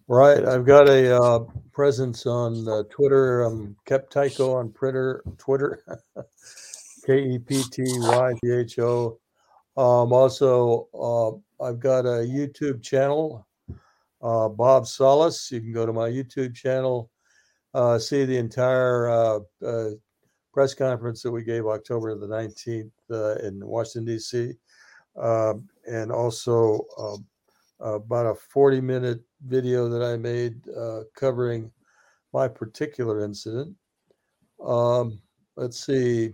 Right. I've got a uh, presence on uh, Twitter. I'm Kep Tycho on Twitter. Twitter. K E P T Y T H O. Um, also, uh, I've got a YouTube channel, uh, Bob Salas. You can go to my YouTube channel, uh, see the entire uh, uh, press conference that we gave October the 19th uh, in Washington, D.C. Um, and also um, about a 40 minute video that I made uh, covering my particular incident. Um, let's see.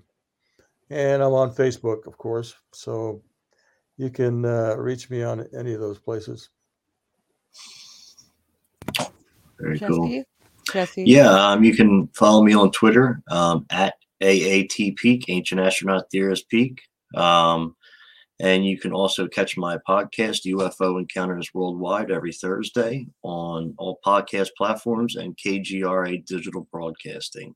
And I'm on Facebook, of course. So you can reach me on any of those places. Very cool. Jesse, Jesse, Yeah, um, you can follow me on Twitter um, at AAT Peak, Ancient Astronaut Theorist Peak. Um, and you can also catch my podcast, UFO Encounters Worldwide, every Thursday on all podcast platforms and KGRA Digital Broadcasting.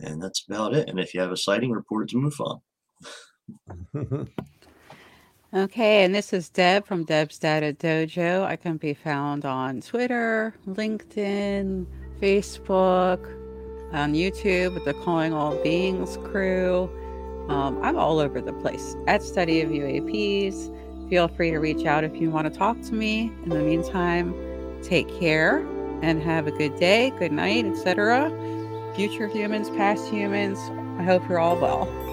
And that's about it. And if you have a sighting, report it to MUFON. Okay, and this is Deb from Deb's Data Dojo. I can be found on Twitter, LinkedIn, Facebook, on YouTube with the Calling All Beings crew. Um, I'm all over the place at Study of UAPs. Feel free to reach out if you want to talk to me. In the meantime, take care and have a good day, good night, etc. Future humans, past humans, I hope you're all well.